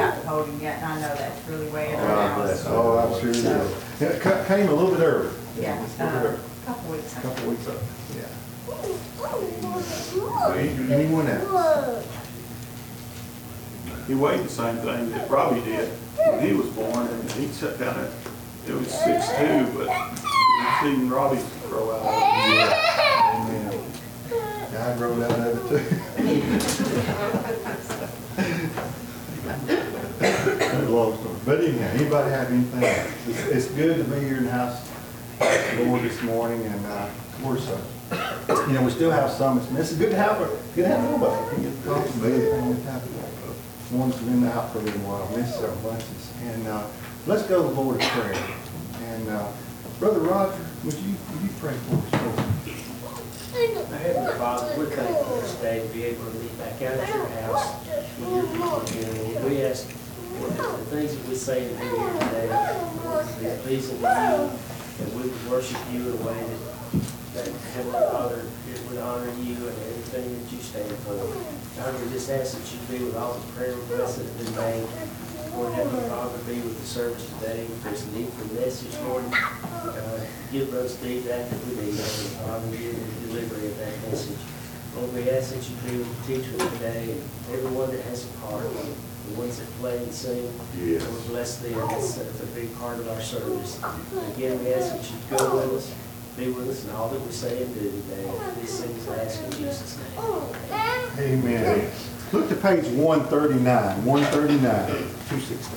they haven't got to hold him yet, and I know that's really weighing on God him. bless. Oh, I'm sure it is. Yeah, It ca- came a little bit early. Yeah, a uh, a couple weeks. A Couple weeks up. Yeah. Anyone else? He weighed the same thing that Robbie did when he was born, and he sat down at, it was six two, but we've seen Robbie grow out of it. Amen. I rode out of it too. That's a long story. But anyhow, anybody have anything? It's, it's good to be here in the house, of the Lord this morning and, uh, we're so, you know, we still have some, it's, it's good to have, a- good to have nobody. You get anything that's happening. One's been out for a little while, missed several bunches. And, uh, let's go to the Lord in prayer. And, uh, Brother Roger, would you, would you pray for us? Our Heavenly Father, we're thankful for this day to be able to meet back out at your house we ask The things that we say and do here today Lord, be pleasing to you, that we would worship you in a way that, that Heavenly Father, it would honor you and everything that you stand for. God, we just ask that you be with all the prayer requests that have been made. Lord, Heavenly Father, be with the service today. If there's a need for message, Lord, uh, give Brother Steve that we need, Heavenly Father, give the delivery of that message. Lord, we ask that you be with the teacher today and everyone that has a part, the ones that play and sing. Yes. Lord, bless them, that's, that's a big part of our service. And Again, we ask that you go with us, be with us in all that we say and do today. These things I ask in Jesus' name. Amen. Look to page one thirty-nine, one thirty-nine, two sixty.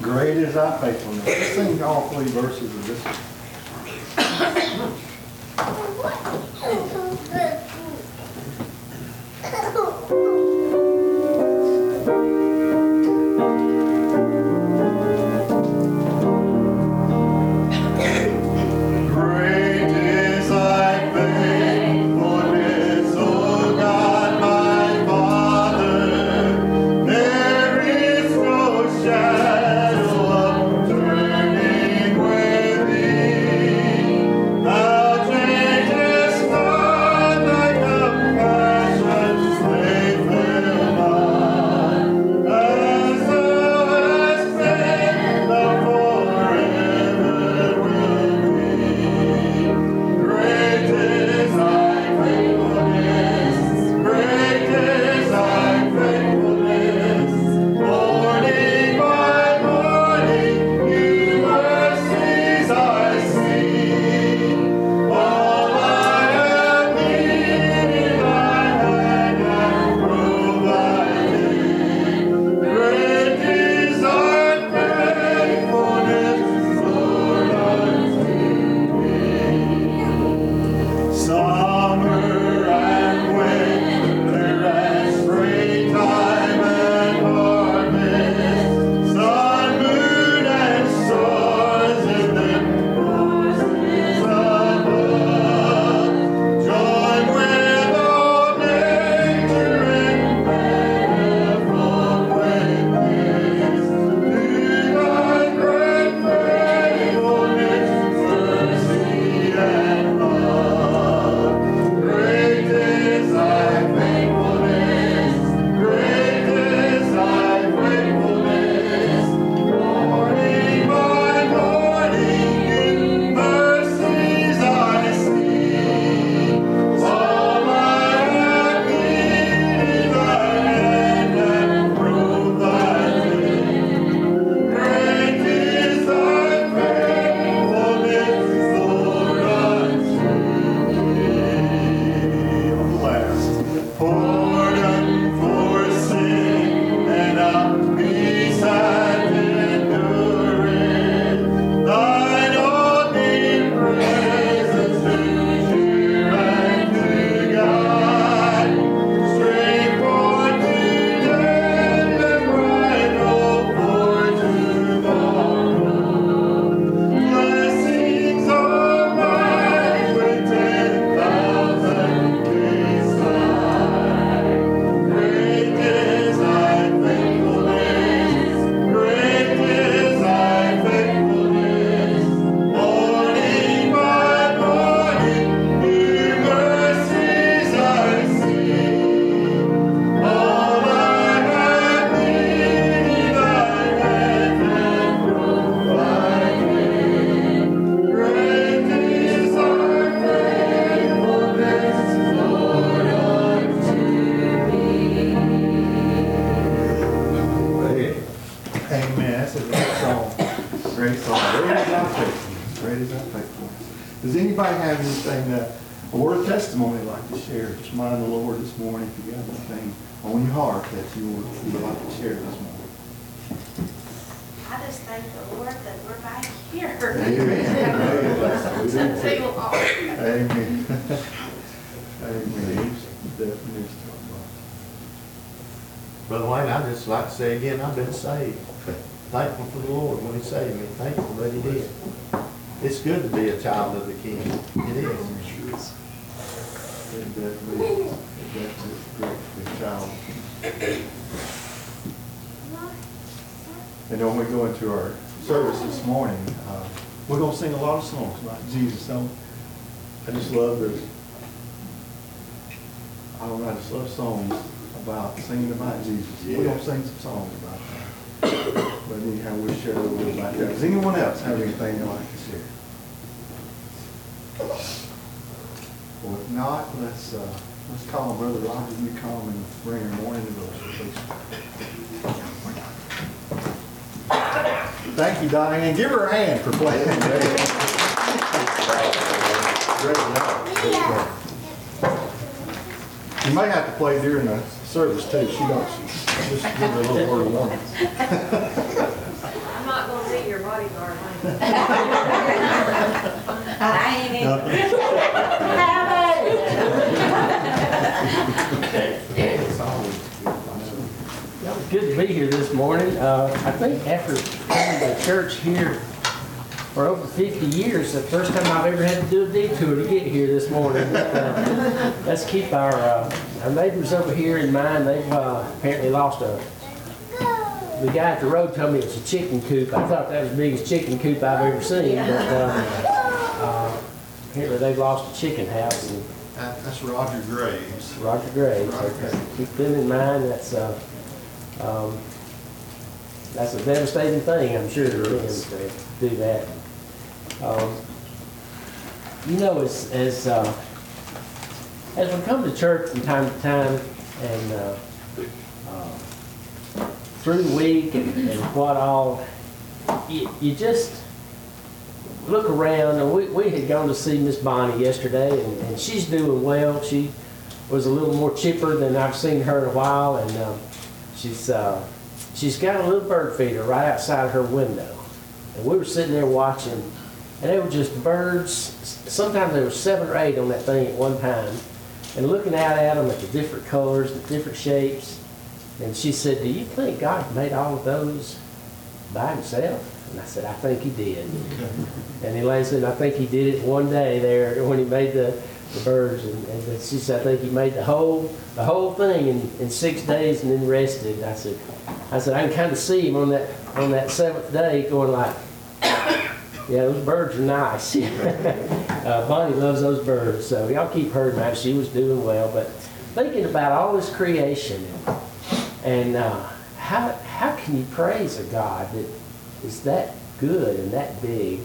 Great is thy faithfulness. Let's sing all three verses of this. Great Great is our faithfulness. Does anybody have anything, uh, a word of testimony they'd like to share? Just mind the Lord this morning if you got anything on your heart that you would, you would like to share this morning. I just thank the Lord that we're back here. Amen. We do To too. feel all- Amen. Amen. Definitely is talking Brother Wayne, I'd just like to say again, I've been saved. Thankful for the Lord when he saved me, thankful that he did. It's good to be a child of the King. It is. It definitely, it great to child. And when we go into our service this morning, uh, we're gonna sing a lot of songs about Jesus. So I just love the, I don't know, I just love songs about singing about Jesus. We're gonna sing some songs about. But anyhow, we'll share a little bit about that. Does anyone else have anything they'd like to share? Well, if not, let's, uh, let's call Brother Roger, you come and bring our morning devotion, please. Thank you, Diane. Give her a hand for playing. Great job. Great job. You may have to play during the service too. She don't, she- just give her a little word of warning. I'm not gonna be your bodyguard, honey. I ain't in. Yeah, it was good to be here this morning. Uh, I think after coming to church here for over 50 years, the first time I've ever had to do a detour to get here this morning. Uh, Let's keep our, uh, our neighbors over here in mind. They've uh, apparently lost a, the guy at the road told me it's a chicken coop. I thought that was the biggest chicken coop I've ever seen, but uh, uh, apparently they've lost a chicken house and That- That's Roger Graves. Roger Graves. Roger Okay. Graves. Keep them in mind, that's, uh, um, that's a devastating thing, I'm sure, to them to do that. Um, You know, as, as, uh, as we come to church from time to time and, uh, uh, through the week and, and what all, you, you just, look around, and we, we had gone to see Miss Bonnie yesterday, and, and she's doing well. She was a little more chipper than I've seen her in a while, and um, she's uh, she's got a little bird feeder right outside her window. And we were sitting there watching, and they were just birds. Sometimes there were seven or eight on that thing at one time, and looking out at them at the different colors, the different shapes. And she said, "Do you think God made all of those by himself?" And I said, "I think He did." And Elaine said, I think he did it one day there when he made the, the birds. And, and she said, I think he made the whole, the whole thing in, in six days and then rested. I said, I said, I can kind of see him on that, on that seventh day going like, yeah, those birds are nice. uh, Bonnie loves those birds. So y'all keep her in mind. She was doing well. But thinking about all this creation and uh, how, how can you praise a God that is that good and that big?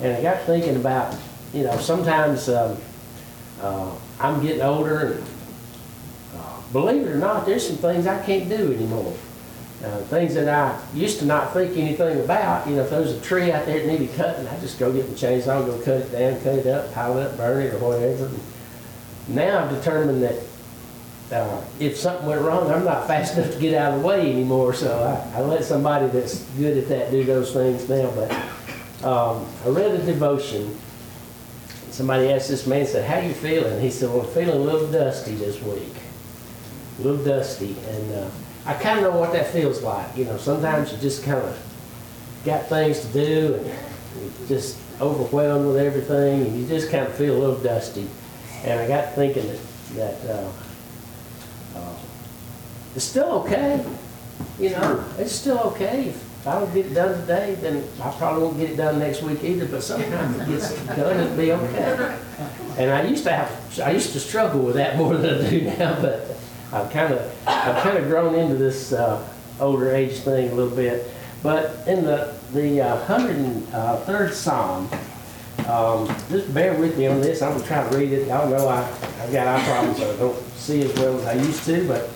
And I got thinking about, you know, sometimes um, uh, I'm getting older and uh, believe it or not, there's some things I can't do anymore. Uh, things that I used to not think anything about, you know, if there's a tree out there that needed cutting, I'd just go get the chainsaw, go cut it down, cut it up, pile it up, burn it or whatever. Now I've determined that uh, if something went wrong, I'm not fast enough to get out of the way anymore, so I, I let somebody that's good at that do those things now. But um, I read a devotion. Somebody asked this man, said, "How you feeling?" He said, "Well, I'm feeling a little dusty this week, a little dusty." And uh, I kind of know what that feels like. You know, sometimes you just kind of got things to do and you're just overwhelmed with everything, and you just kind of feel a little dusty. And I got thinking that that. Uh, uh, it's still okay. You know, it's still okay. If I don't get it done today, then I probably won't get it done next week either, but sometimes it gets done, it'll be okay. And I used to have, I used to struggle with that more than I do now, but I've kind of, I've kind of grown into this uh, older age thing a little bit. But in the, the uh, 103rd Psalm, um, just bear with me on this. I'm gonna try to read it. Y'all know I, I've got eye problems, so I don't see as well as I used to, but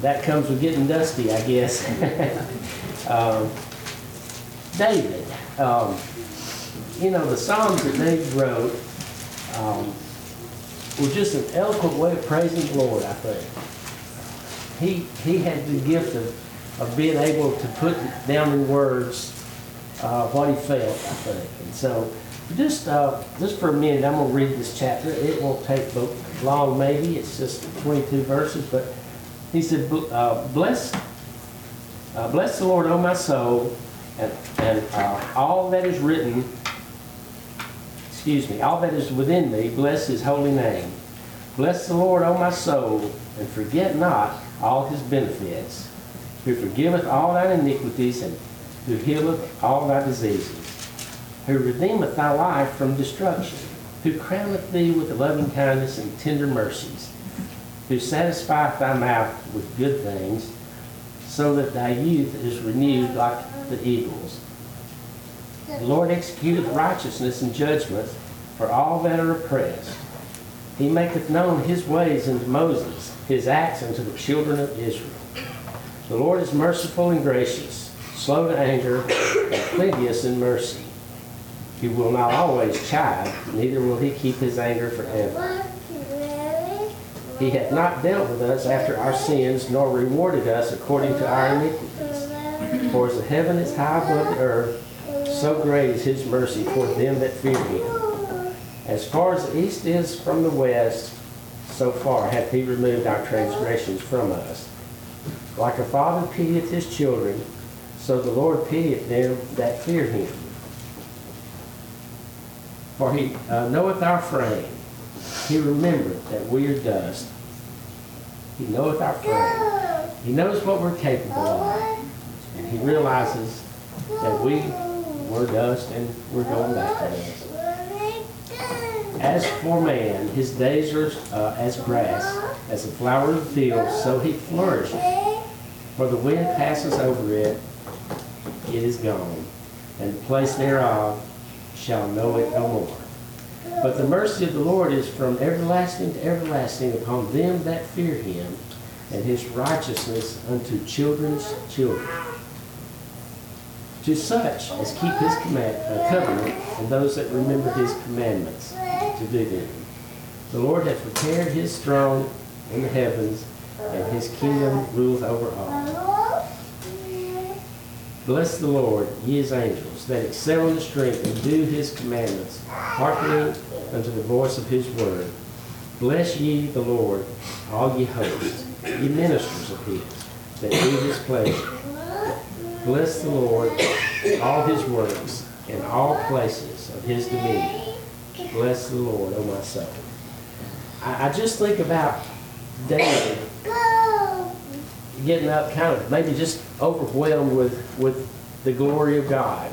that comes with getting dusty, I guess. um, David, um, you know, the Psalms that David wrote, um, were just an eloquent way of praising the Lord, I think. He, he had the gift of, of being able to put down in words, uh, what he felt, I think. And so, just, uh, just for a minute, I'm gonna read this chapter. It won't take long, maybe. It's just twenty-two verses, but he said, uh, bless, uh, bless the Lord, O my soul, and, and, uh, all that is written, excuse me, all that is within me, bless his holy name. Bless the Lord, O my soul, and forget not all his benefits, who forgiveth all thine iniquities, and who healeth all thy diseases, who redeemeth thy life from destruction, who crowneth thee with loving kindness and tender mercies, who satisfieth thy mouth with good things, so that thy youth is renewed like the eagles. The Lord executeth righteousness and judgment for all that are oppressed. He maketh known his ways unto Moses, his acts unto the children of Israel. The Lord is merciful and gracious, slow to anger, and plenteous in mercy. He will not always chide, neither will he keep his anger forever. He hath not dealt with us after our sins, nor rewarded us according to our iniquities. For as the heaven is high above the earth, so great is his mercy toward them that fear him. As far as the east is from the west, so far hath he removed our transgressions from us. Like a father pitieth his children, so the Lord pitieth them that fear him. For he uh, knoweth our frame, he remembereth that we are dust. He knoweth our frame. He knows what we're capable of. And he realizes that we were dust and we're going back to dust. As for man, his days are uh, as grass, as a flower of the field, so he flourishes. For the wind passes over it, it is gone, and the place thereof shall know it no more. But the mercy of the Lord is from everlasting to everlasting upon them that fear him, and his righteousness unto children's children. To such as keep his command, uh, covenant, and those that remember his commandments to do them. The Lord hath prepared his throne in the heavens, and his kingdom rules over all. Bless the Lord, ye his angels, that excel in strength and do his commandments, hearkening unto the voice of his word. Bless ye the Lord, all ye hosts, ye ministers of his, that do his pleasure. Bless the Lord, all his works, in all places of his dominion. Bless the Lord, O my soul. I, I just think about David getting up kind of maybe just overwhelmed with, with the glory of God.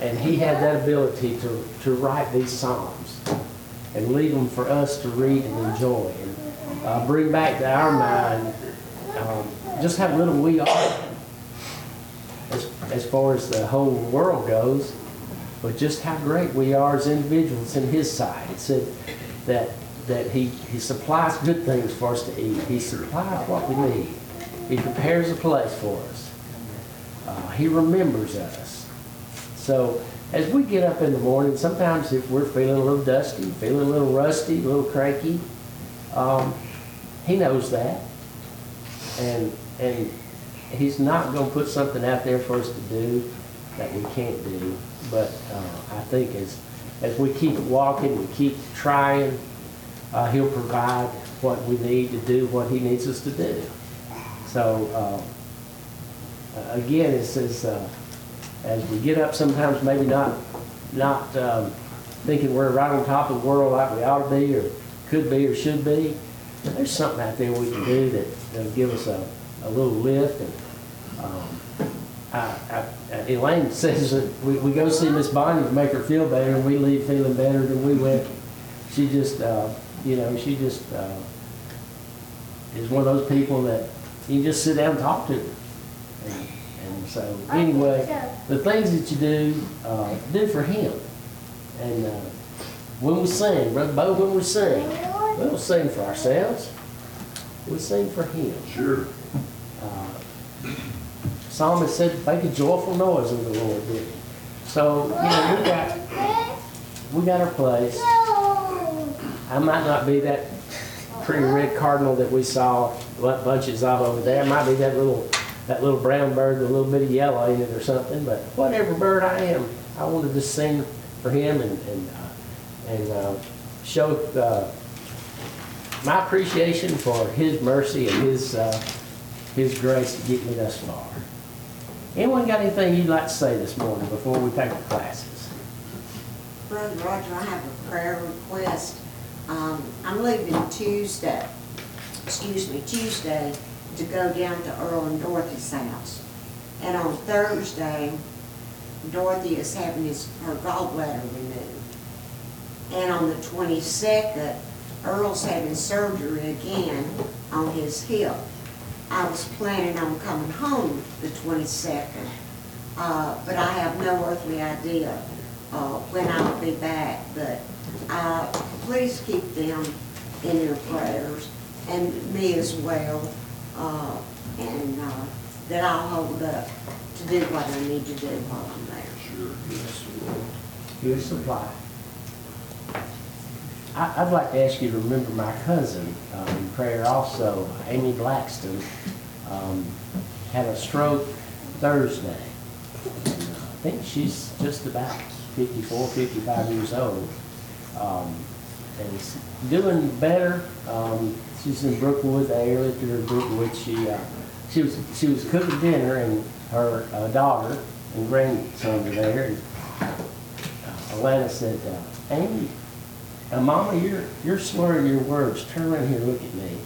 And he had that ability to, to write these Psalms and leave them for us to read and enjoy and uh, bring back to our mind um, just how little we are as, as far as the whole world goes, but just how great we are as individuals in his sight. It said that, that he, he supplies good things for us to eat. He supplies what we need. He prepares a place for us. Uh, he remembers us. So as we get up in the morning, sometimes if we're feeling a little dusty, feeling a little rusty, a little cranky, um, he knows that. And, and he's not going to put something out there for us to do that we can't do. But uh, I think as, as we keep walking, we keep trying, uh, he'll provide what we need to do what he needs us to do. So uh, uh, again, it says, uh, as we get up, sometimes maybe not, not um, thinking we're right on top of the world like we ought to be, or could be, or should be. There's something out there we can do that, that'll give us a, a little lift. And um, I, I, Elaine says that we, we go see Miss Bonnie to make her feel better, and we leave feeling better than we went. She just, uh, you know, she just uh, is one of those people that you just sit down and talk to her. And, and so, anyway, the things that you do, uh, do for him. And uh, when we sing, Brother Bo, when we sing, we don't sing for ourselves. We sing for him. Sure. Psalmist said, make a joyful noise in the Lord, didn't? So, you know, we got, we got our place. I might not be that pretty red cardinal that we saw what bunches of over there. It might be that little, that little brown bird with a little bit of yellow in it or something, but whatever bird I am, I wanted to sing for him and, and, uh, and, uh, show, uh, my appreciation for his mercy and his, uh, his grace to get me thus far. Anyone got anything you'd like to say this morning before we take the classes? Brother Roger, I have a prayer request. Um, I'm leaving Tuesday, excuse me, Tuesday, to go down to Earl and Dorothy's house. And on Thursday, Dorothy is having his, her gallbladder removed. And on the twenty-second, Earl's having surgery again on his hip. I was planning on coming home the twenty-second, uh, but I have no earthly idea, uh, when I'll be back, but, uh, please keep them in your prayers, and me as well, uh, and, uh, that I'll hold up to do what I need to do while I'm there. Good supply. I, I'd like to ask you to remember my cousin um, in prayer also, Amy Blackston, um, had a stroke Thursday. And, uh, I think she's just about 54, 55 years old. Um, and is doing better. Um, she's in Brookwood, the area through Brookwood. She, uh, she was, she was cooking dinner and her uh, daughter and grandson were there. And, uh, Alana said, uh, Amy, uh, Mama, you're, you're slurring your words. Turn around here and look at me.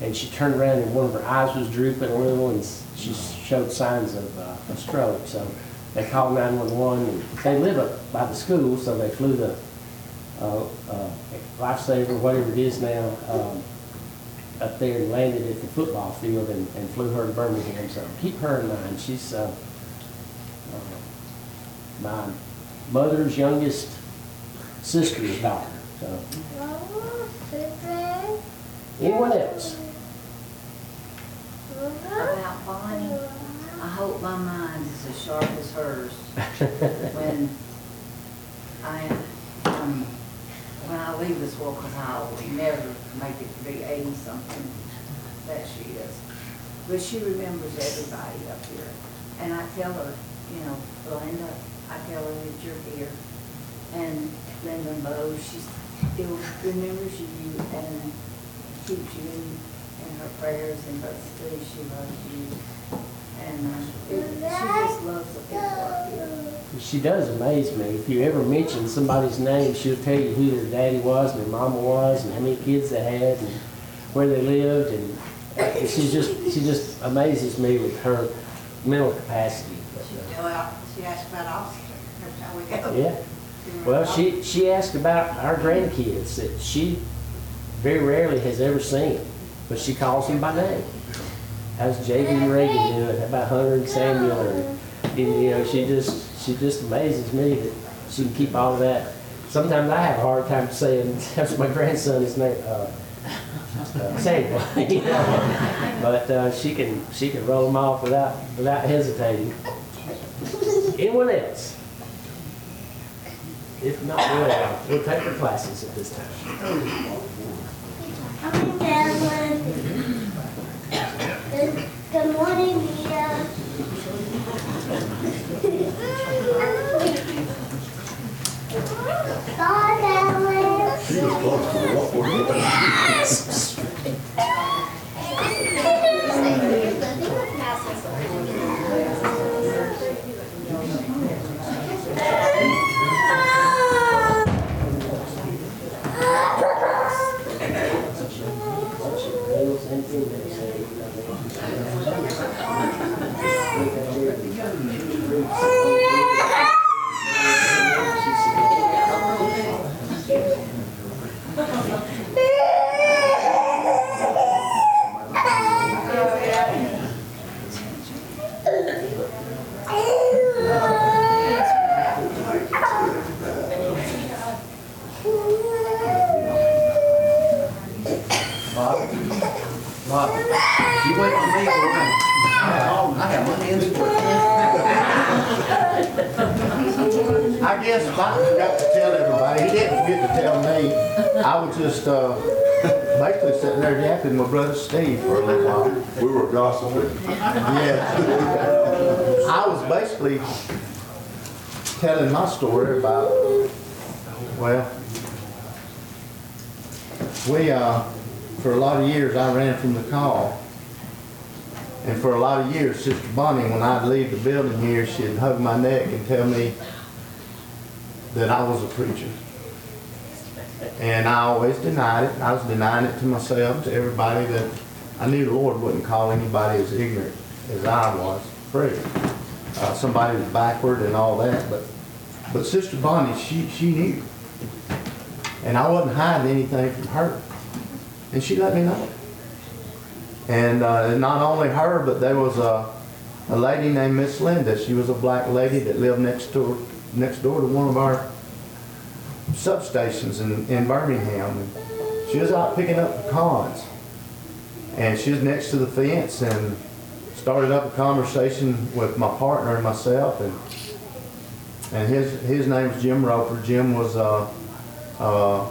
And she turned around and one of her eyes was drooping a little and she showed signs of uh, a stroke. So they called 911 and they live up by the school, so they flew the uh, uh, lifesaver, whatever it is now, um, up there and landed at the football field and, and flew her to Birmingham. So keep her in mind. She's uh, uh, my mother's youngest sister's daughter. So anyone else? About Bonnie, I hope my mind is as sharp as hers when I, um, when I leave this world, because I will never make it to be eighty-something, that she is. But she remembers everybody up here. And I tell her, you know, Belinda, I tell her that you're here. And Linda Moe, she still remembers you and keeps you in, in her prayers and basically she loves you. And uh, it- she just loves the people up here. She does amaze me. If you ever mention somebody's name, she'll tell you who their daddy was and their mama was and how many kids they had and where they lived. And she just, she just amazes me with her mental capacity. She, well, she asked about Austin every time we go. Yeah. Well, she, she asked about our grandkids that she very rarely has ever seen, but she calls them by name. How's and Reagan doing? How about Hunter and Samuel? And, you know, she just, she just amazes me that she can keep all of that. Sometimes I have a hard time saying, that's my grandson's name, uh, uh, Samuel, you know. But, uh, she can, she can roll them off without, without hesitating. Anyone else? If not, we'll, uh, we'll take our classes at this time. Good morning, Mia. Bye, Ellen. Males and females say, I guess Mike forgot to tell everybody, he didn't forget to tell me. I was just, uh, basically sitting there yapping with brother Steve for a little while. We were Yeah. I was basically telling my story about, well, we, uh, for a lot of years, I ran from the call. And for a lot of years, Sister Bonnie, when I'd leave the building here, she'd hug my neck and tell me that I was a preacher. And I always denied it. I was denying it to myself, to everybody that I knew the Lord wouldn't call anybody as ignorant as I was, preacher. Uh, somebody was backward and all that, but, but Sister Bonnie, she, she knew. And I wasn't hiding anything from her. And she let me know. And uh, not only her, but there was a, a lady named Miss Linda. She was a black lady that lived next door, next door to one of our substations in, in Birmingham. And she was out picking up pecans. And she was next to the fence and started up a conversation with my partner and myself. And, and his, his name was Jim Roper. Jim was uh, uh,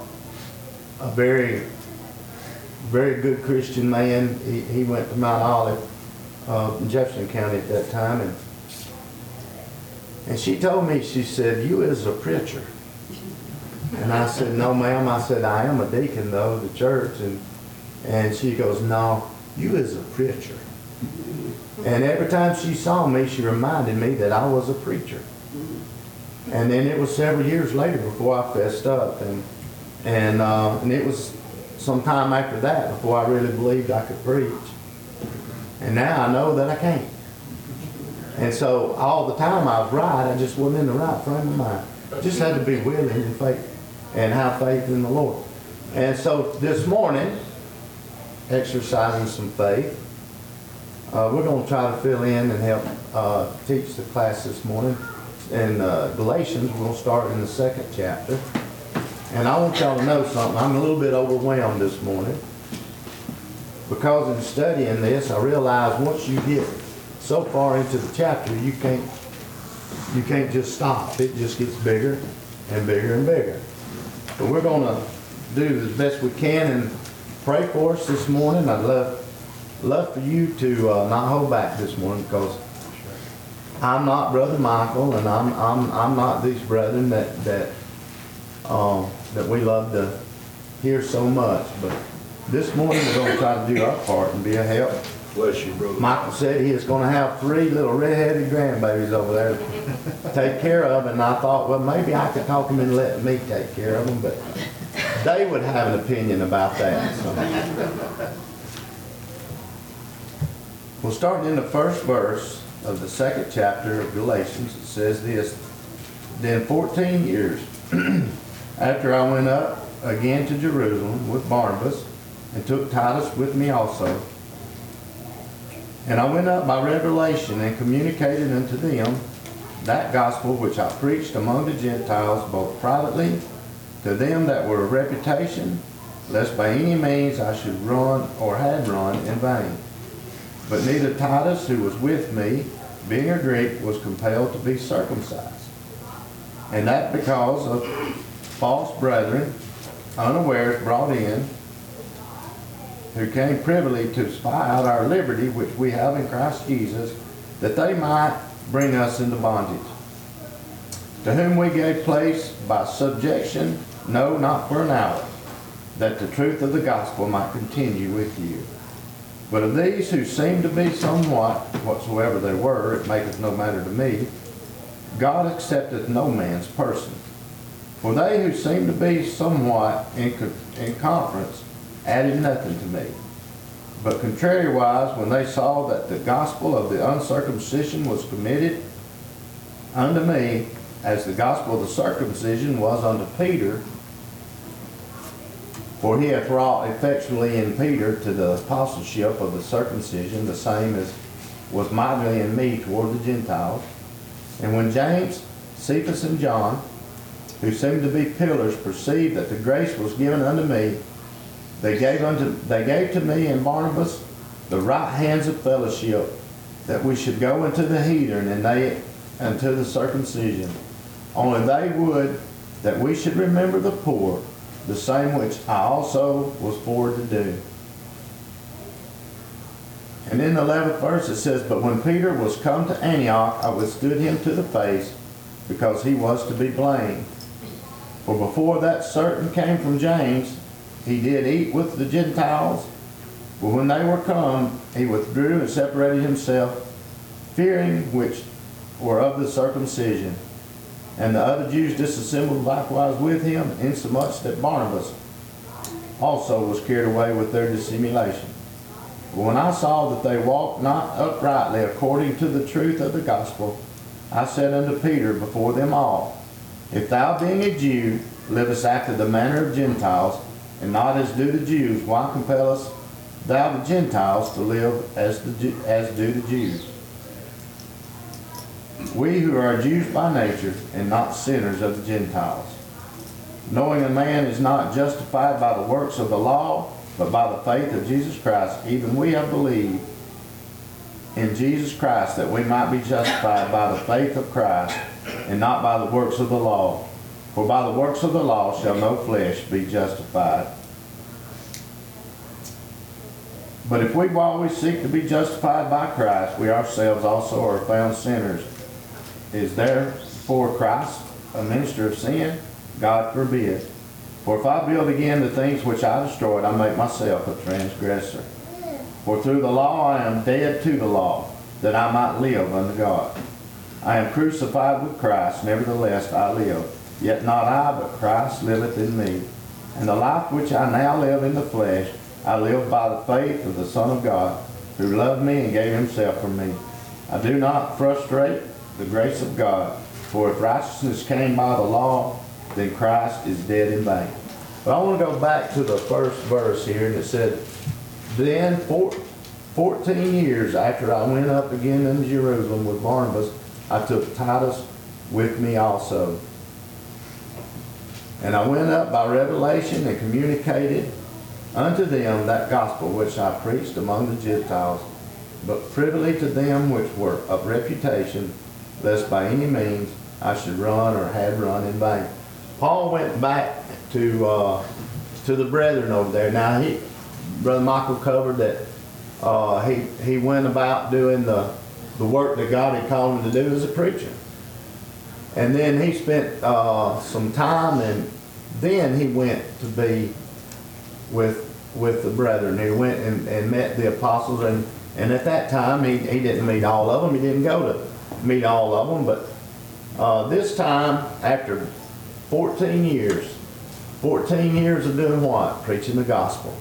a very very good Christian man. He, he went to Mount Olive, uh, in Jefferson County at that time, and and she told me, she said, "You is a preacher." And I said, "No, ma'am." I said, "I am a deacon though, of the church." And and she goes, "No, you is a preacher." And every time she saw me, she reminded me that I was a preacher. And then it was several years later before I fessed up, and and uh, and it was some time after that before I really believed I could preach. And now I know that I can't. And so all the time I was right, I just wasn't in the right frame of mind. Just had to be willing and faith and have faith in the Lord. And so this morning, exercising some faith, uh, we're going to try to fill in and help uh, teach the class this morning. In uh, Galatians, we'll start in the second chapter. And I want y'all to know something. I'm a little bit overwhelmed this morning. Because in studying this, I realize once you get so far into the chapter, you can't, you can't just stop. It just gets bigger and bigger and bigger. But we're going to do the best we can and pray for us this morning. I'd love, love for you to uh, not hold back this morning because I'm not Brother Michael and I'm, I'm, I'm not these brethren that, that um, that we love to hear so much. But this morning, we're going to try to do our part and be a help. Bless you, brother. Michael said he is going to have three little red-headed grandbabies over there to take care of, and I thought, well, maybe I could talk them into letting me take care of them, but they would have an opinion about that. so. Well, starting in the first verse of the second chapter of Galatians, it says this, Then 14 years after I went up again to Jerusalem with Barnabas, and took Titus with me also. And I went up by revelation and communicated unto them that gospel which I preached among the Gentiles, both privately to them that were of reputation, lest by any means I should run or had run in vain. But neither Titus, who was with me, being a Greek, was compelled to be circumcised. And that because of false brethren, unawares brought in, who came privily to spy out our liberty which we have in Christ Jesus, that they might bring us into bondage. To whom we gave place by subjection, no, not for an hour, that the truth of the gospel might continue with you. But of these who seemed to be somewhat, whatsoever they were, it maketh no matter to me, God accepteth no man's person. For they who seemed to be somewhat in, in conference added nothing to me. But contrariwise, when they saw that the gospel of the uncircumcision was committed unto me, as the gospel of the circumcision was unto Peter, for he hath wrought effectually in Peter to the apostleship of the circumcision, the same as was mightily in me toward the Gentiles. And when James, Cephas, and John, who seemed to be pillars, perceived that the grace was given unto me, they gave unto they gave to me and Barnabas the right hands of fellowship, that we should go into the heathen and they unto the circumcision. Only they would that we should remember the poor, the same which I also was for to do. And in the eleventh verse it says, But when Peter was come to Antioch, I withstood him to the face, because he was to be blamed. For before that certain came from James, he did eat with the Gentiles. But when they were come, he withdrew and separated himself, fearing which were of the circumcision. And the other Jews disassembled likewise with him, insomuch that Barnabas also was carried away with their dissimulation. But when I saw that they walked not uprightly according to the truth of the gospel, I said unto Peter before them all, If thou being a Jew livest after the manner of Gentiles, and not as do the Jews, why compellest thou the Gentiles to live as, the, as do the Jews? We who are Jews by nature, and not sinners of the Gentiles. Knowing a man is not justified by the works of the law, but by the faith of Jesus Christ, even we have believed in Jesus Christ that we might be justified by the faith of Christ, and not by the works of the law. For by the works of the law shall no flesh be justified. But if we while we seek to be justified by Christ, we ourselves also are found sinners, is therefore Christ a minister of sin? God forbid. For if I build again the things which I destroyed, I make myself a transgressor. For through the law I am dead to the law, that I might live unto God. I am crucified with Christ, nevertheless I live. Yet not I, but Christ liveth in me. And the life which I now live in the flesh, I live by the faith of the Son of God, who loved me and gave himself for me. I do not frustrate the grace of God, for if righteousness came by the law, then Christ is dead in vain. But I want to go back to the first verse here, and it said, Then four, 14 years after I went up again into Jerusalem with Barnabas, I took Titus with me also. And I went up by revelation and communicated unto them that gospel which I preached among the Gentiles, but privily to them which were of reputation, lest by any means I should run or had run in vain. Paul went back to uh, to the brethren over there. Now he, brother Michael covered that uh, he he went about doing the the work that God had called him to do as a preacher. And then he spent uh, some time, and then he went to be with with the brethren. He went and, and met the apostles, and, and at that time he, he didn't meet all of them. He didn't go to meet all of them, but uh, this time, after 14 years, 14 years of doing what? Preaching the gospel.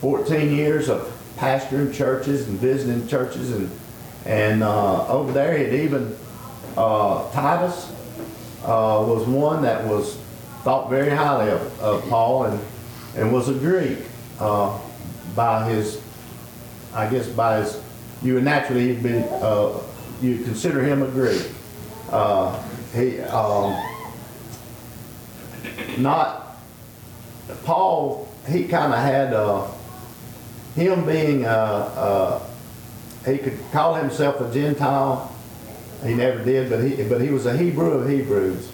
14 years of pastoring churches and visiting churches, and and uh, over there he'd even uh, Titus uh, was one that was thought very highly of, of Paul and and was a Greek uh, by his, I guess by his, you would naturally you'd be, uh, you consider him a Greek. Uh, he, um, not, Paul, he kind of had, uh, him being, uh, uh, he could call himself a Gentile. He never did, but he, but he was a Hebrew of Hebrews.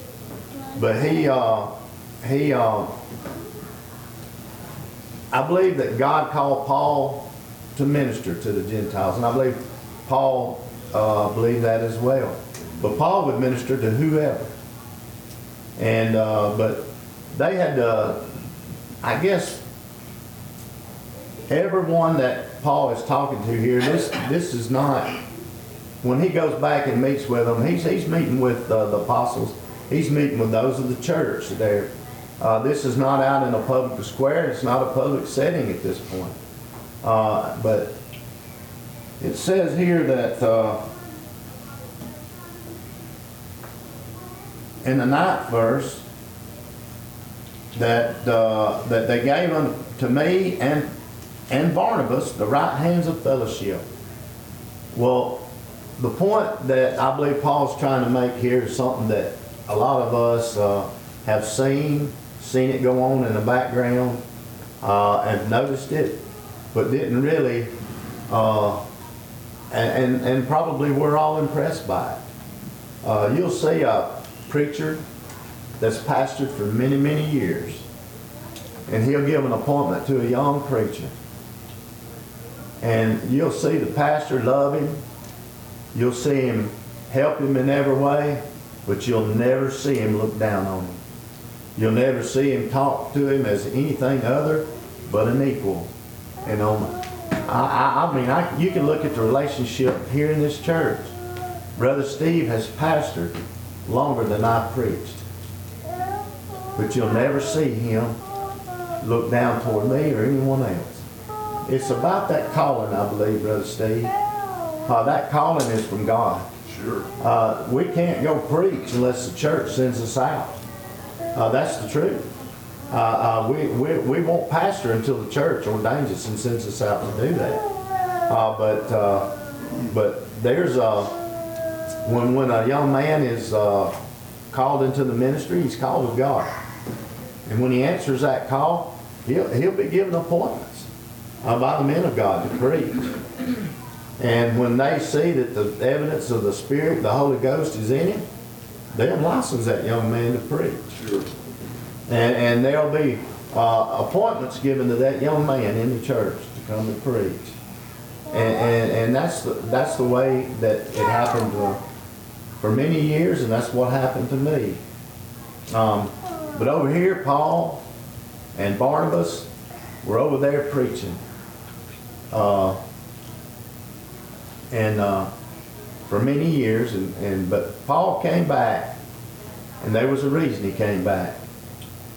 But he, he, uh, I believe that God called Paul to minister to the Gentiles, and I believe Paul uh, believed that as well. But Paul would minister to whoever, and uh, but they had, uh, I guess, everyone that Paul is talking to here. This this is not when he goes back and meets with them. He's he's meeting with uh, the apostles. He's meeting with those of the church there. Uh, this is not out in a public square. It's not a public setting at this point. Uh, but it says here that uh, in the ninth verse that uh, that they gave unto me and and Barnabas the right hands of fellowship. Well, the point that I believe Paul's trying to make here is something that a lot of us uh, have seen, seen it go on in the background, uh, and noticed it, but didn't really uh, and, and, and probably we're all impressed by it. Uh, you'll see a preacher that's pastored for many, many years, and he'll give an appointment to a young preacher. And you'll see the pastor love him, you'll see him help him in every way, but you'll never see him look down on him. You'll never see him talk to him as anything other but an equal. And on, I, I, I mean, I, you can look at the relationship here in this church. Brother Steve has pastored longer than I preached. But you'll never see him look down toward me or anyone else. It's about that calling, I believe, Brother Steve. Uh, that calling is from God. Sure. Uh, we can't go preach unless the church sends us out. Uh, that's the truth. Uh, uh, we, we, we won't pastor until the church ordains us and sends us out to do that. Uh, but, uh, but there's a, when, when a young man is, uh, called into the ministry, he's called of God. And when he answers that call, he'll, he'll be given appointments uh, by the men of God to preach. And when they see that the evidence of the Spirit, the Holy Ghost is in him, they'll license that young man to preach. Sure. And, and there'll be uh, appointments given to that young man in the church to come and preach. And, and, and that's, the, that's the way that it happened uh, for many years, and that's what happened to me. Um, but over here, Paul and Barnabas were over there preaching. Uh, and uh, for many years, and, and but Paul came back, and there was a reason he came back.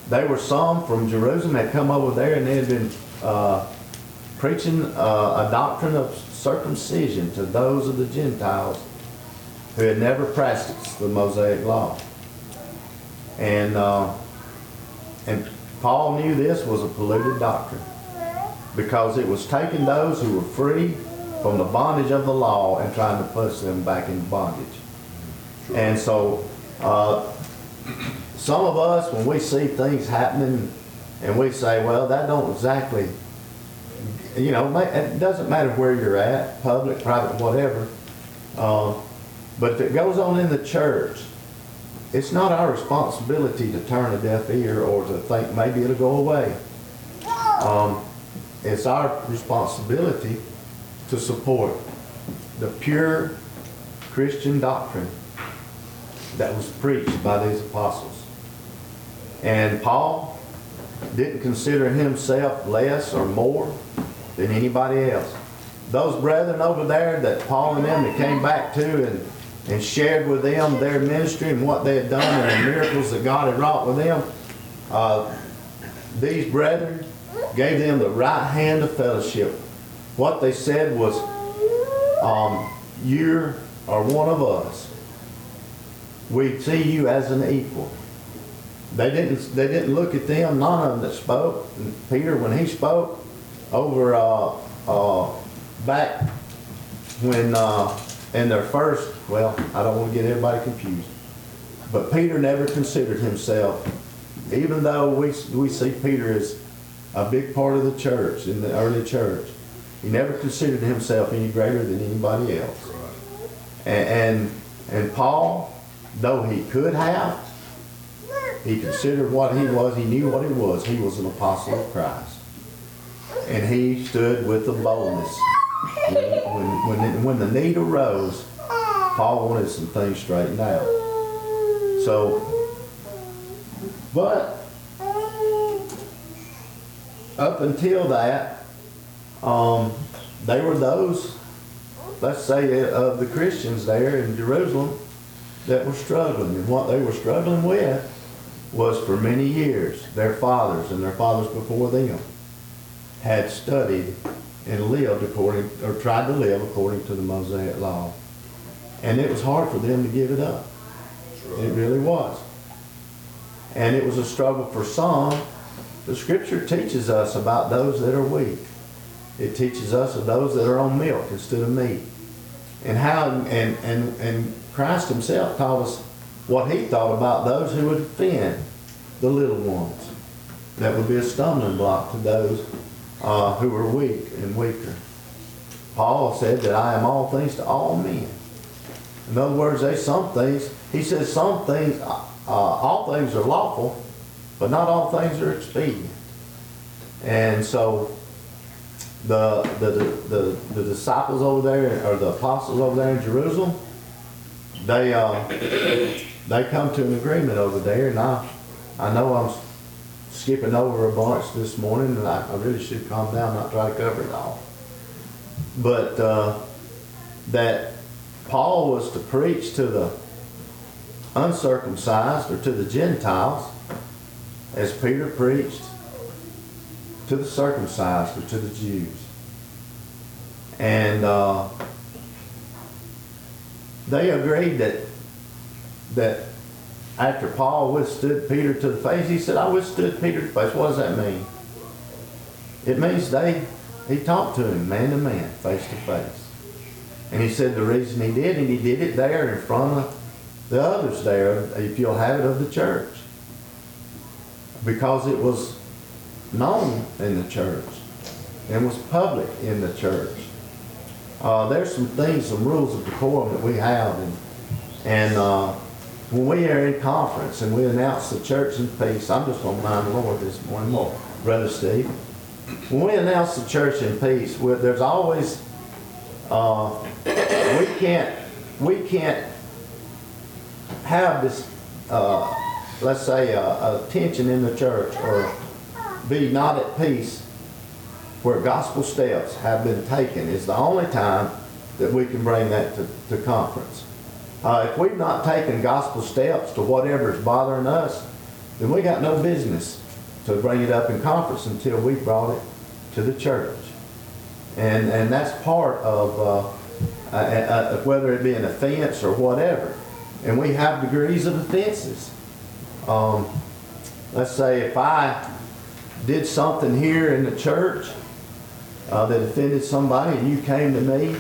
There were some from Jerusalem had come over there, and they had been uh, preaching uh, a doctrine of circumcision to those of the Gentiles who had never practiced the Mosaic law. And uh, and Paul knew this was a polluted doctrine because it was taking those who were free from the bondage of the law and trying to push them back into bondage. And so, uh, some of us, when we see things happening and we say, well, that don't exactly, you know, it doesn't matter where you're at, public, private, whatever. Uh, but if it goes on in the church, it's not our responsibility to turn a deaf ear or to think maybe it'll go away. Um, it's our responsibility to support the pure Christian doctrine that was preached by these apostles. And Paul didn't consider himself less or more than anybody else. Those brethren over there that Paul and them came back to and, and shared with them their ministry and what they had done and the miracles that God had wrought with them, uh, these brethren gave them the right hand of fellowship. What they said was, um, you are one of us. We see you as an equal. They didn't, they didn't look at them, none of them that spoke. And Peter, when he spoke over, uh, uh, back when, uh, in their first, well, I don't want to get everybody confused. But Peter never considered himself, even though we, we see Peter as a big part of the church, in the early church, he never considered himself any greater than anybody else. And, and, and Paul, though he could have, he considered what he was, he knew what he was. He was an apostle of Christ. And he stood with the boldness. When, when, when, when the need arose, Paul wanted some things straightened out. So, but up until that, um, they were those, let's say, of the Christians there in Jerusalem that were struggling. And what they were struggling with was for many years, their fathers and their fathers before them had studied and lived according, or tried to live according to the Mosaic law. And it was hard for them to give it up. It really was. And it was a struggle for some. The scripture teaches us about those that are weak. It teaches us of those that are on milk instead of meat. And how and and and Christ himself taught us what he thought about those who would offend the little ones. That would be a stumbling block to those uh, who are weak and weaker. Paul said that I am all things to all men. In other words, there's some things, he says some things, uh, uh, all things are lawful, but not all things are expedient. And so the, the, the, the disciples over there, or the apostles over there in Jerusalem, they, uh, they come to an agreement over there, and I, I know I'm skipping over a bunch this morning, and I, I really should calm down, not try to cover it all. But, uh, that Paul was to preach to the uncircumcised or to the Gentiles, as Peter preached to the circumcised or to the Jews. And uh, they agreed that that after Paul withstood Peter to the face, he said, I withstood Peter to the face. What does that mean? It means they he talked to him man to man, face to face. And he said the reason he did, and he did it there in front of the others there, if you'll have it, of the church. Because it was known in the church and was public in the church. Uh, there's some things, some rules of decorum that we have, and, and uh, when we are in conference and we announce the church in peace, I'm just going to mind the Lord this morning more, Brother Steve. When we announce the church in peace, there's always, uh, we can't, we can't have this, uh, let's say, a, a tension in the church or be not at peace where gospel steps have been taken is the only time that we can bring that to, to conference. Uh, if we've not taken gospel steps to whatever is bothering us, then we got no business to bring it up in conference until we brought it to the church. And, and that's part of, uh, uh, uh, whether it be an offense or whatever. And we have degrees of offenses. Um, let's say if I did something here in the church uh, that offended somebody and you came to me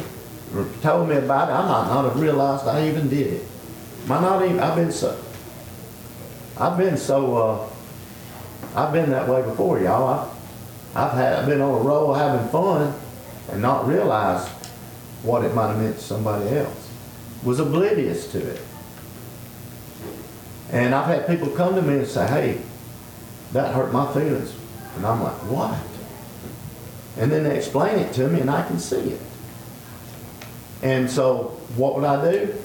told me about it, I might not have realized I even did it. Might not even, I've been so, I've been so, uh, I've been that way before, y'all. I, I've had, I've been on a roll having fun and not realized what it might have meant to somebody else. Was oblivious to it. And I've had people come to me and say, hey, that hurt my feelings. And I'm like, what? And then they explain it to me and I can see it. And so what would I do?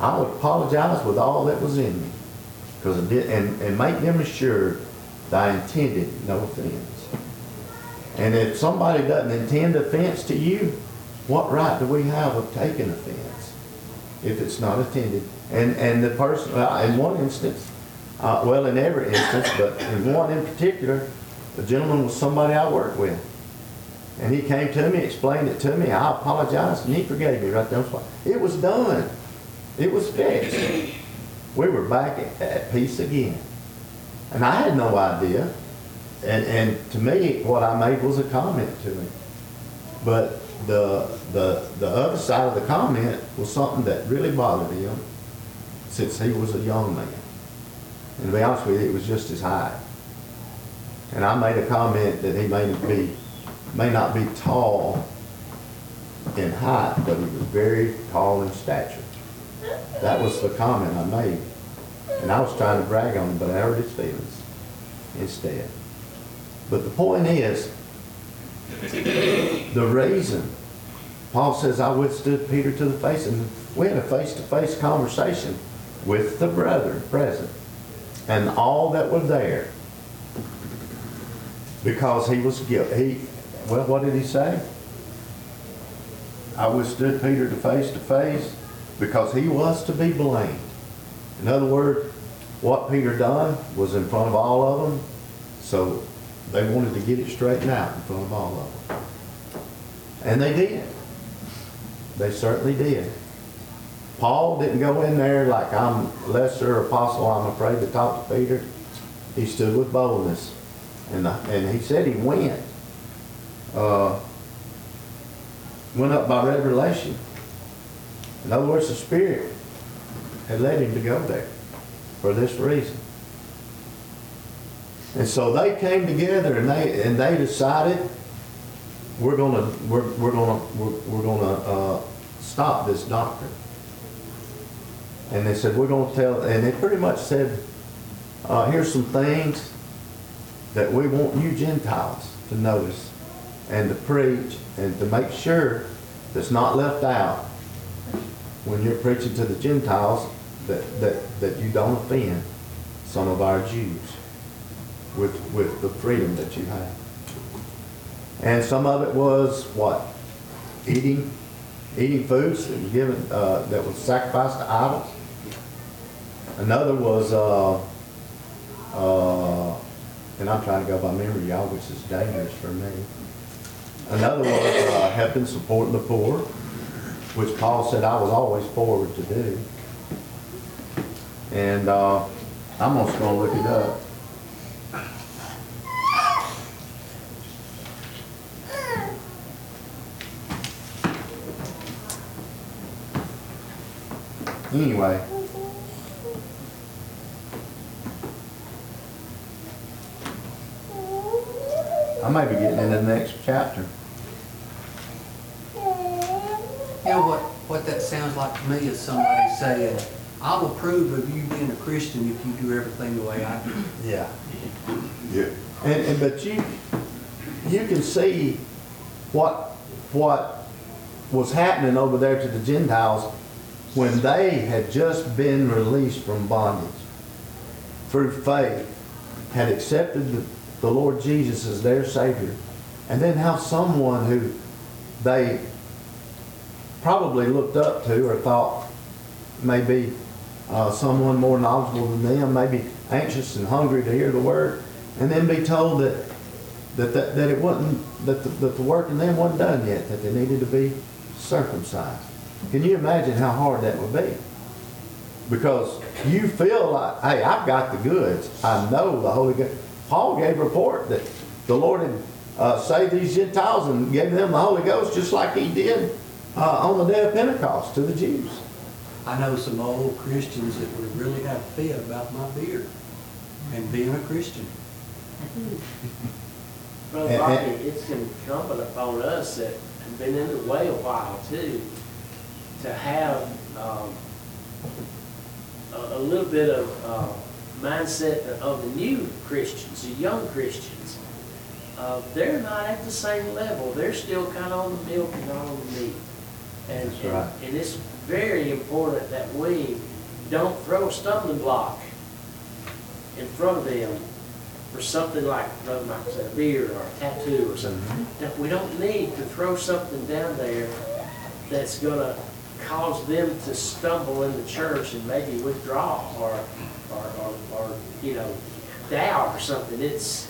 I would apologize with all that was in me. Because I did, and, and make them assured that I intended no offense. And if somebody doesn't intend offense to you, what right do we have of taking offense if it's not intended? And, and the person, well, in one instance, uh, well, in every instance, but in one in particular, the gentleman was somebody I worked with. And he came to me, explained it to me, I apologized, and he forgave me right there. It was done. It was fixed. We were back at, at peace again. And I had no idea. And, and to me, what I made was a comment to him. But the, the, the other side of the comment was something that really bothered him since he was a young man. And to be honest with you, it was just his height. And I made a comment that he may be, may not be tall in height, but he was very tall in stature. That was the comment I made. And I was trying to brag on him, but I hurt his feelings instead. But the point is, the reason, Paul says, I withstood Peter to the face, and we had a face-to-face conversation with the brethren present, and all that were there, because he was guilty. He, well, what did he say? I withstood Peter to face to face because he was to be blamed. In other words, what Peter done was in front of all of them, so they wanted to get it straightened out in front of all of them. And they did. They certainly did. Paul didn't go in there like I'm lesser apostle, I'm afraid to talk to Peter. He stood with boldness. And, uh, and he said he went. Uh, went up by revelation. In other words, the Spirit had led him to go there for this reason. And so they came together and they, and they decided we're gonna, we're, we're gonna, we're, we're gonna, uh, stop this doctrine. And they said, we're gonna tell, and they pretty much said, uh, here's some things that we want you Gentiles to notice and to preach and to make sure that's not left out when you're preaching to the Gentiles, that, that, that you don't offend some of our Jews with, with the freedom that you have. And some of it was what? Eating, eating foods that was given, uh, that was sacrificed to idols. Another was, uh, uh, and I'm trying to go by memory, y'all, which is dangerous for me. Another was, uh, helping, supporting the poor, which Paul said I was always forward to do. And, uh, I'm just gonna look it up. Anyway. I may be getting into the next chapter. You know what, what that sounds like to me is somebody saying, I'll approve of you being a Christian if you do everything the way I do. Yeah. Yeah. And, and, but you, you can see what, what was happening over there to the Gentiles when they had just been released from bondage through faith, had accepted the, the Lord Jesus as their Savior, and then how someone who they probably looked up to or thought maybe uh, someone more knowledgeable than them, maybe anxious and hungry to hear the word, and then be told that that, that, that it wasn't that the, that the work in them wasn't done yet, that they needed to be circumcised. Can you imagine how hard that would be? Because you feel like, hey, I've got the goods. I know the Holy Ghost. Paul gave report that the Lord had uh, saved these Gentiles and gave them the Holy Ghost just like he did uh, on the day of Pentecost to the Jews. I know some old Christians that would really have a fit about my beard and being a Christian. Brother And- Bobby, it's incumbent upon us that have been in the way a while too, to have, um, a, a little bit of, uh, mindset of the new Christians, the young Christians. Uh, they're not at the same level, they're still kind of on the milk and not on the meat. And, That's and- right. and it's very important that we don't throw a stumbling block in front of them for something like, Brother Michael said, a beard or a tattoo or something. That We don't need to throw something down there that's gonna cause them to stumble in the church and maybe withdraw or, or, or, or, you know, doubt or something. It's,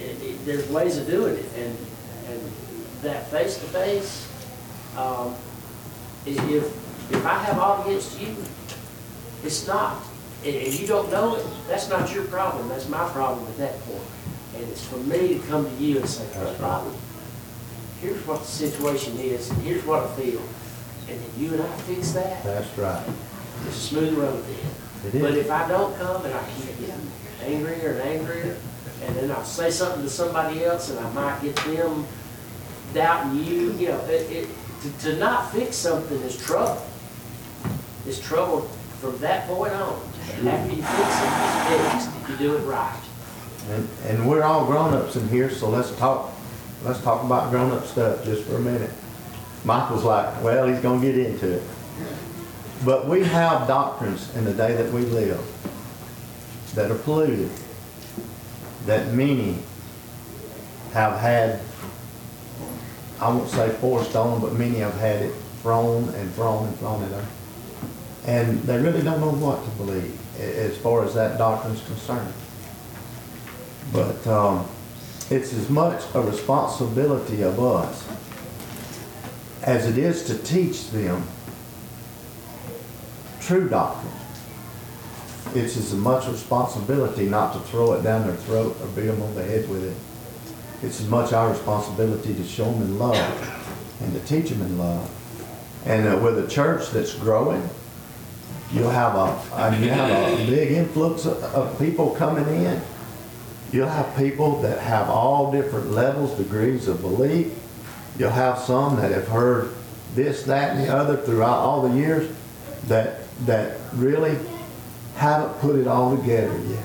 it, it, there's ways of doing it and, and that face-to-face, um, if, if I have aught against you, it's not, and, and you don't know it, that's not your problem, that's my problem at that point. And it's for me to come to you and say, Brother Bobby, here's what the situation is, and here's what I feel. And then you and I fix that, That's right. it's a smooth road then. It But if I don't come and I getting angrier and angrier, and then I'll say something to somebody else and I might get them doubting you, you know, it, it, to, to not fix something is trouble. It's trouble from that point on. After you fix it, it's fixed, you do it right. And, and we're all grown-ups in here, so let's talk, let's talk about grown-up stuff just for a minute. Michael's like, well, he's gonna get into it. But we have doctrines in the day that we live that are polluted, that many have had, I won't say forced on, but many have had it thrown and thrown and thrown at them. And they really don't know what to believe as far as that doctrine's concerned. But um, it's as much a responsibility of us as it is to teach them true doctrine. It's as much responsibility not to throw it down their throat or beat them on the head with it. It's as much our responsibility to show them in love and to teach them in love. And uh, with a church that's growing, you'll have a, uh, you have a big influx of, of people coming in. You'll have people that have all different levels, degrees of belief, you'll have some that have heard this, that, and the other throughout all the years that, that really haven't put it all together yet.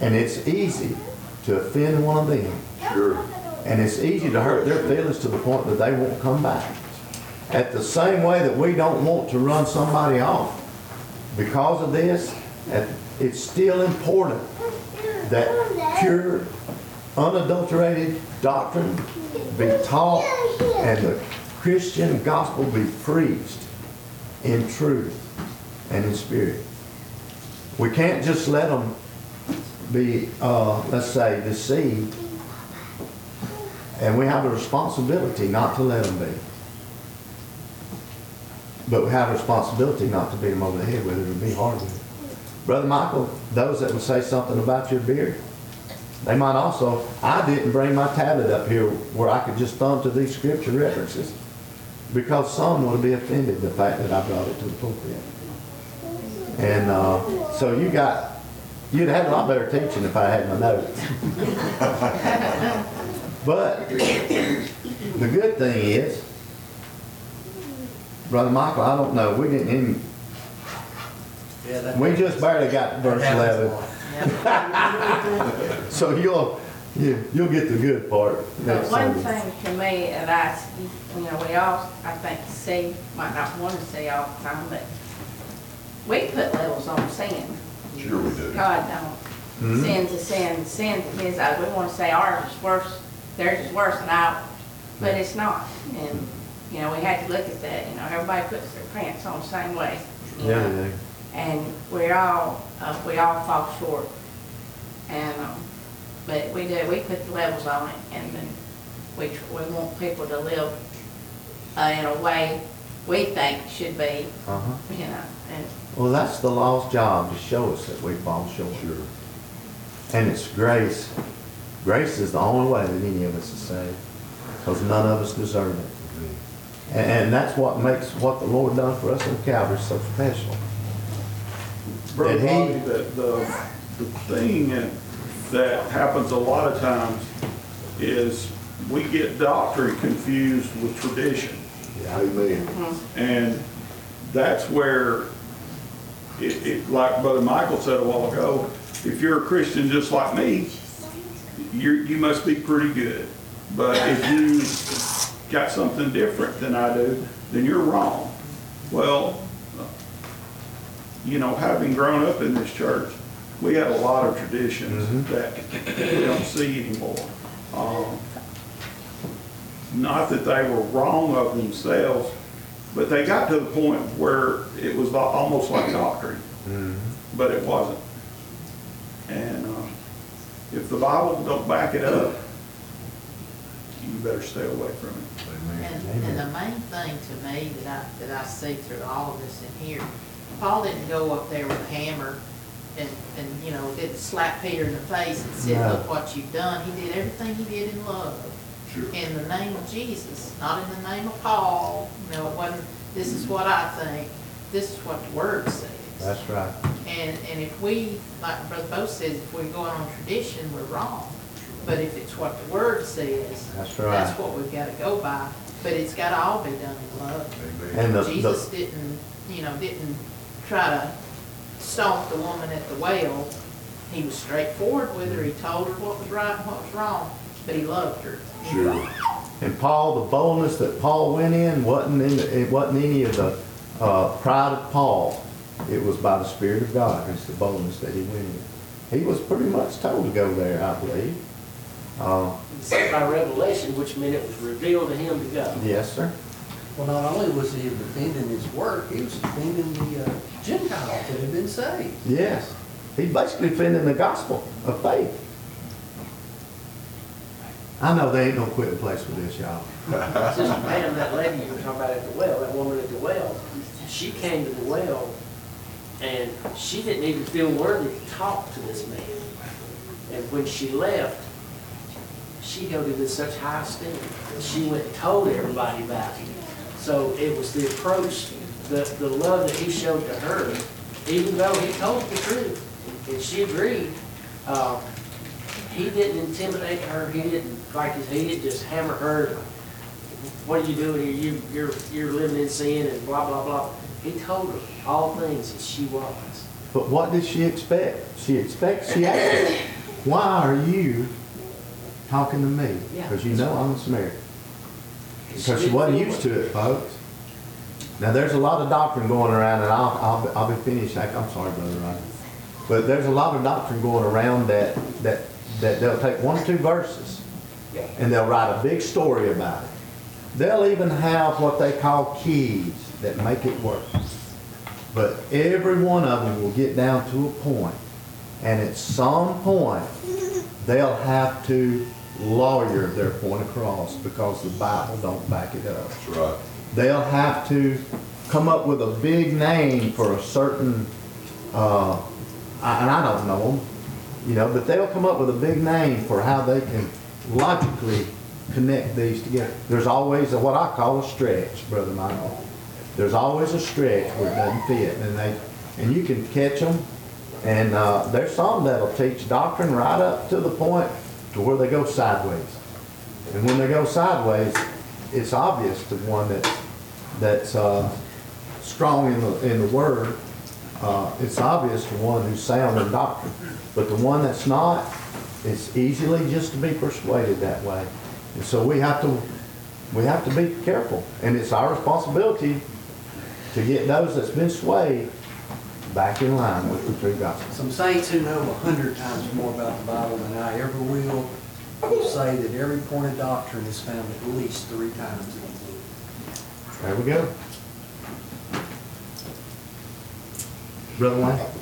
And it's easy to offend one of them. Sure. And it's easy to hurt their feelings to the point that they won't come back. At the same way that we don't want to run somebody off because of this, it's still important that pure, unadulterated doctrine be taught and the Christian gospel be preached in truth and in spirit. We can't just let them be, uh, let's say, deceived and we have a responsibility not to let them be. But we have a responsibility not to beat them over the head with it or be hard with it. Brother Michael, those that would say something about your beard, they might also, I didn't bring my tablet up here where I could just thumb to these scripture references. Because some would be offended the fact that I brought it to the pulpit. And, uh, so you got, you'd have a lot better teaching if I had my notes. But the good thing is, Brother Michael, I don't know, we didn't even, Yeah, we just barely got to verse that happens a eleven. So you'll, you, you'll get the good part But one Sunday. thing to me that I, you know, we all, I think, see, might not want to see all the time, but we put levels on sin. Sure we do. God don't. Mhm. Sin's a sin, sin to his eyes. We want to say ours is worse, theirs is worse than ours, but it's not. And, you know, we had to look at that, you know, everybody puts their pants on the same way. you Yeah, know. yeah. And we're all, uh, we all fall short. And, um, but we do, we put the levels on it and then we, tr- we want people to live, uh, in a way we think should be, Uh-huh. you know, and Well, that's the law's job, to show us that we fall short. Sure. And it's grace. Grace is the only way that any of us is saved, because none of us deserve it. And, and that's what makes what the Lord done for us on Calvary so special. Brother Did he- Bobby, the, the, the thing that happens a lot of times is we get doctrine confused with tradition. Amen. Mm-hmm. And that's where it, it, like Brother Michael said a while ago, if you're a Christian just like me, you you must be pretty good. But if you got something different than I do, then you're wrong. Well, you know, having grown up in this church, we had a lot of traditions that we don't see anymore. Um, Not that they were wrong of themselves, but they got to the point where it was almost like doctrine, but it wasn't. And uh, if the Bible don't back it up, you better stay away from it. And, and the main thing to me that I, that I see through all of this in here, Paul didn't go up there with a hammer and, and, you know, didn't slap Peter in the face and said, No. look what you've done. He did everything he did in love. Sure. In the name of Jesus, not in the name of Paul. You know, it wasn't, this is what I think, this is what the word says. That's right. And, and if we, like Brother Bo says, if we're going on tradition, we're wrong. But if it's what the word says, That's right. that's what we've gotta go by. But it's gotta all be done in love. Amen. And the, Jesus the, didn't, you know, didn't try to stomp the woman at the well. He was straightforward with her. He told her what was right and what was wrong, but he loved her. Sure. and Paul, the boldness that Paul went in wasn't in, it wasn't any of the, uh, pride of Paul. It was by the Spirit of God. It's the boldness that he went in. He was pretty much told to go there, I believe. Uh, Except by revelation, which meant it was revealed to him to go. yes, sir. Well, not only was he defending his work, he was defending the uh, Gentiles that had been saved. Yes. He's basically defending the gospel of faith. I know they ain't gonna quit the place for this, y'all. Sister Pam, that lady you were talking about at the well, that woman at the well, she came to the well and she didn't even feel worthy to talk to this man. And when she left, she held him in such high esteem. that She went and told everybody about him. So it was the approach, the, the love that he showed to her, even though he told the truth. And she agreed. Uh, he didn't intimidate her, he didn't, like, he didn't just hammer her, what are you doing here? You, you're, you're living in sin and blah, blah, blah. He told her all things as she was. But what did she expect? She expects, she asked, why are you talking to me? Yeah. Because you know I'm a Samaritan. Because she wasn't used to it, folks. Now, there's a lot of doctrine going around, and I'll, I'll, be- I'll be finished, I'm sorry, Brother Ryan. But there's a lot of doctrine going around that, that, that they'll take one or two verses, and they'll write a big story about it. They'll even have what they call keys that make it work. But every one of them will get down to a point, and at some point, they'll have to lawyer their point across because the Bible don't back it up. That's right. They'll have to come up with a big name for a certain, uh, and I don't know them, you know, but they'll come up with a big name for how they can logically connect these together. There's always a, what I call a stretch, Brother Michael. There's always a stretch where it doesn't fit, and they, and you can catch them. And, uh, there's some that'll teach doctrine right up to the point to where they go sideways. And when they go sideways, it's obvious to one that, that's, uh, strong in the, in the word, uh, it's obvious to one who's sound in doctrine. But the one that's not, it's easily just to be persuaded that way. And so we have to, we have to be careful. And it's our responsibility to get those that's been swayed back in line with the true gospel. Some saints who know a hundred times more about the Bible than I ever will, will say that every point of doctrine is found at least three times in the book. There we go. Brother Wayne?